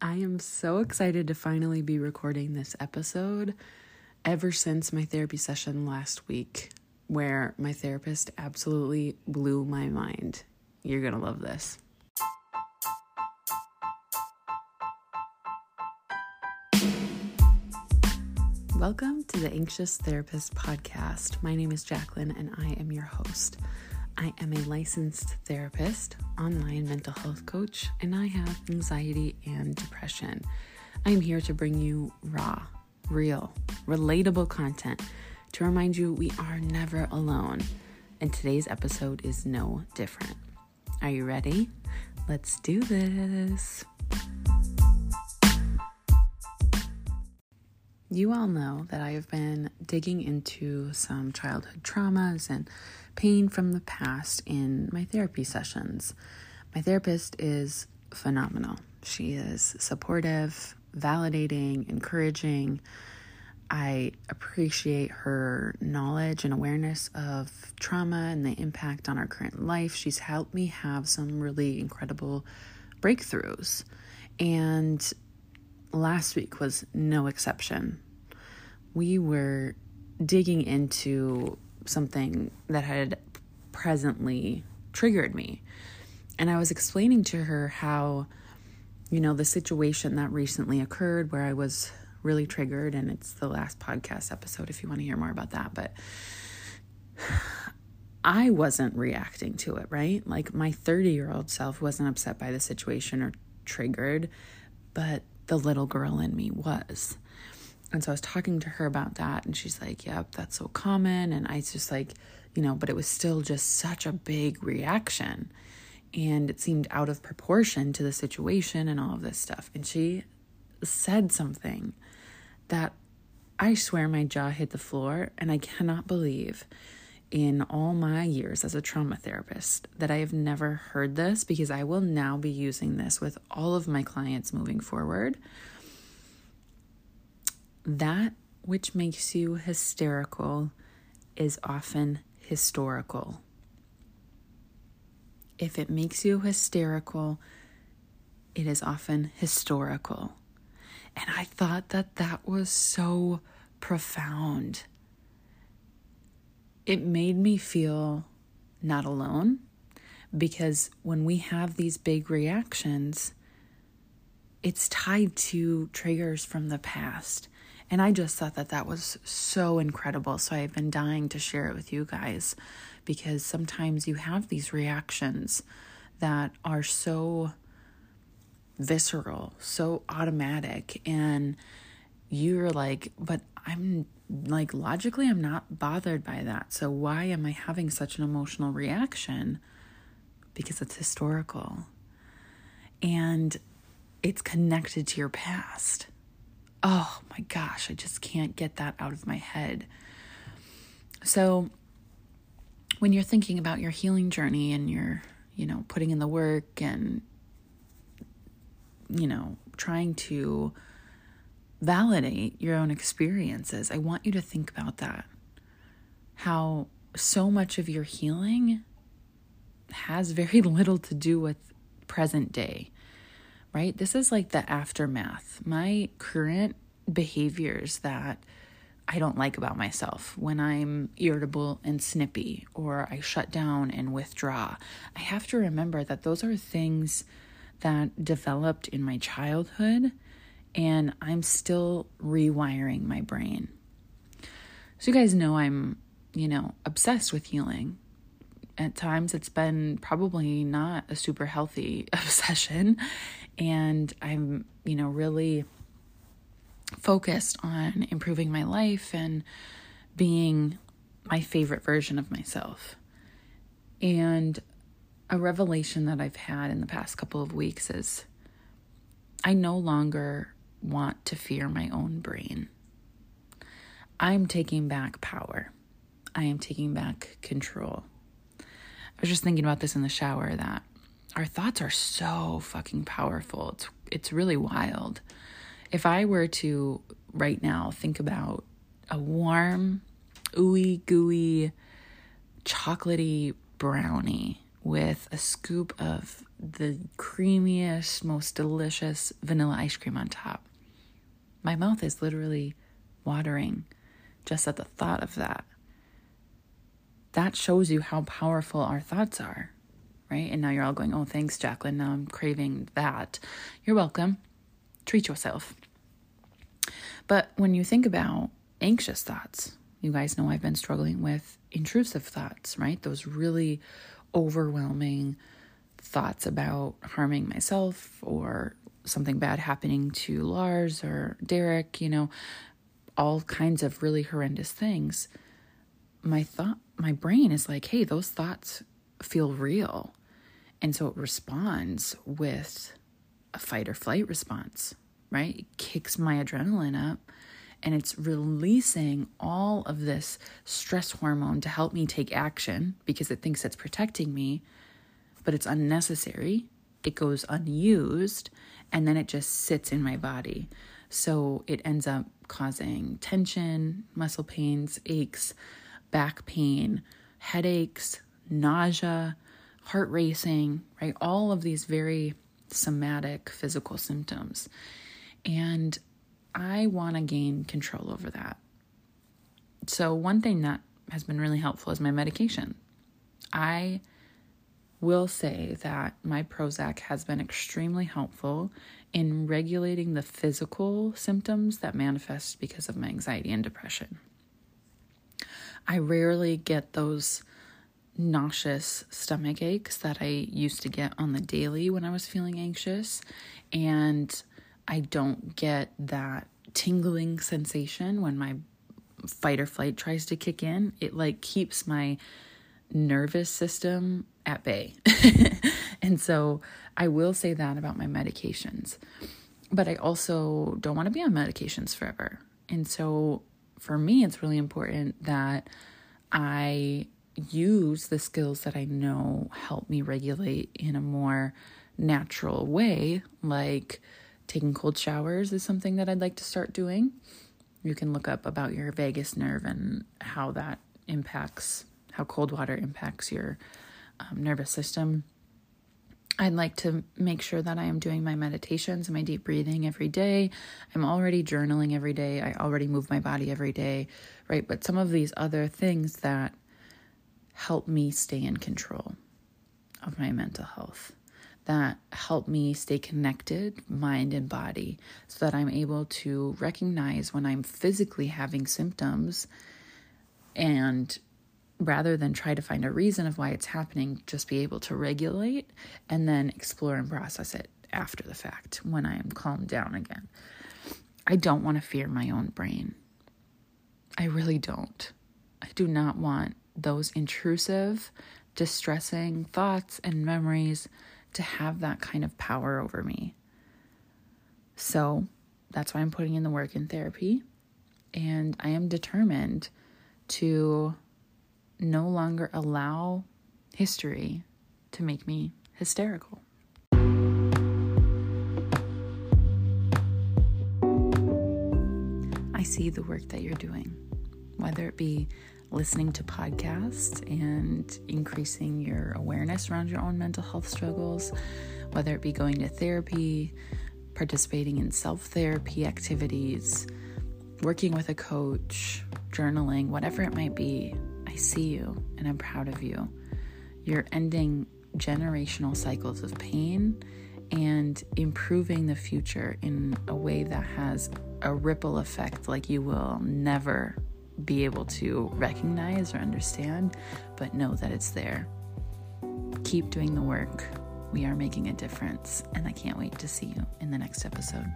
I am so excited to finally be recording this episode ever since my therapy session last week, where my therapist absolutely blew my mind. You're to love this. Welcome to the Anxious Therapist Podcast. My name is Jacqueline and I am your host. I am a licensed therapist, online mental health coach, and I have anxiety and depression. I am here to bring you raw, real, relatable content to remind you we are never alone. And today's episode is no different. Are you ready? Let's do this. You all know that I have been digging into some childhood traumas and pain from the past in my therapy sessions. My therapist is phenomenal. She is supportive, validating, encouraging. I appreciate her knowledge and awareness of trauma and the impact on our current life. She's helped me have some really incredible breakthroughs. And last week was no exception. We were digging into something that had presently triggered me. And I was explaining to her how, you know, the situation that recently occurred where I was really triggered, and it's the last podcast episode if you want to hear more about that. But I wasn't reacting to it, right? Like my 30 year old self wasn't upset by the situation or triggered, but the little girl in me was. And so I was talking to her about that, and she's like, Yep, that's so common. And I just like, you know, but it was still just such a big reaction. And it seemed out of proportion to the situation and all of this stuff. And she said something that I swear my jaw hit the floor, and I cannot believe in all my years as a trauma therapist that I have never heard this because I will now be using this with all of my clients moving forward that which makes you hysterical is often historical. If it makes you hysterical, it is often historical. And I thought that that was so profound. It made me feel not alone because when we have these big reactions, it's tied to triggers from the past. And I just thought that that was so incredible. So I've been dying to share it with you guys because sometimes you have these reactions that are so visceral, so automatic, and you're like, but I'm like, logically, I'm not bothered by that. So why am I having such an emotional reaction? Because it's historical and it's connected to your past oh my gosh, I just can't get that out of my head. So, when you're thinking about your healing journey and you're, you know, putting in the work and, you know, trying to validate your own experiences, I want you to think about that. How so much of your healing has very little to do with present day right? This is like the aftermath. My current behaviors that I don't like about myself when I'm irritable and snippy or I shut down and withdraw. I have to remember that those are things that developed in my childhood and I'm still rewiring my brain. So, you guys know I'm, you know, obsessed with healing at times it's been probably not a super healthy obsession. And i'm you know really focused on improving my life and being my favorite version of myself. And a revelation that i've had in the past couple of weeks is i no longer want to fear my own brain. I'm taking back power. I am taking back control I was just thinking about this in the shower that our thoughts are so fucking powerful. It's it's really wild. If I were to right now think about a warm, ooey gooey, chocolatey brownie with a scoop of the creamiest, most delicious vanilla ice cream on top. My mouth is literally watering just at the thought of that. That shows you how powerful our thoughts are, right? And now you're all going, oh, thanks, Jacqueline. Now I'm craving that. You're welcome. Treat yourself. But when you think about anxious thoughts, you guys know I've been struggling with intrusive thoughts, right? Those really overwhelming thoughts about harming myself or something bad happening to Lars or Derek, you know, all kinds of really horrendous things. My thought my brain is like, "Hey, those thoughts feel real." And so it responds with a fight or flight response, right? It kicks my adrenaline up and it's releasing all of this stress hormone to help me take action because it thinks it's protecting me, but it's unnecessary. It goes unused and then it just sits in my body. So it ends up causing tension, muscle pains, aches, back pain, headaches, nausea, heart racing, right? All of these very somatic physical symptoms. And I want to gain control over that. So, one thing that has been really helpful is my medication. I will say that my Prozac has been extremely helpful in regulating the physical symptoms that manifest because of my anxiety and depression. I rarely get those nauseous stomach aches that I used to get on the daily when I was feeling anxious. And I don't get that tingling sensation when my fight or flight tries to kick in. It like keeps my nervous system at bay. and so I will say that about my medications. But I also don't want to be on medications forever. And so for me, it's really important that I use the skills that I know help me regulate in a more natural way, like taking cold showers is something that I'd like to start doing. You can look up about your vagus nerve and how that impacts, how cold water impacts your um, nervous system. I'd like to make sure that I am doing my meditations and my deep breathing every day. I'm already journaling every day. I already move my body every day, right? But some of these other things that help me stay in control of my mental health that help me stay connected, mind and body, so that I'm able to recognize when I'm physically having symptoms and rather than try to find a reason of why it's happening, just be able to regulate and then explore and process it after the fact when I am calmed down again. I don't want to fear my own brain. I really don't. I do not want those intrusive, distressing thoughts and memories to have that kind of power over me. So that's why I'm putting in the work in therapy. And I am determined to no longer allow history to make me hysterical. I see the work that you're doing, whether it be listening to podcasts and increasing your awareness around your own mental health struggles, whether it be going to therapy, participating in self therapy activities, working with a coach, journaling, whatever it might be. I see you and I'm proud of you. You're ending generational cycles of pain and improving the future in a way that has a ripple effect like you will never be able to recognize or understand, but know that it's there. Keep doing the work. We are making a difference, and I can't wait to see you in the next episode.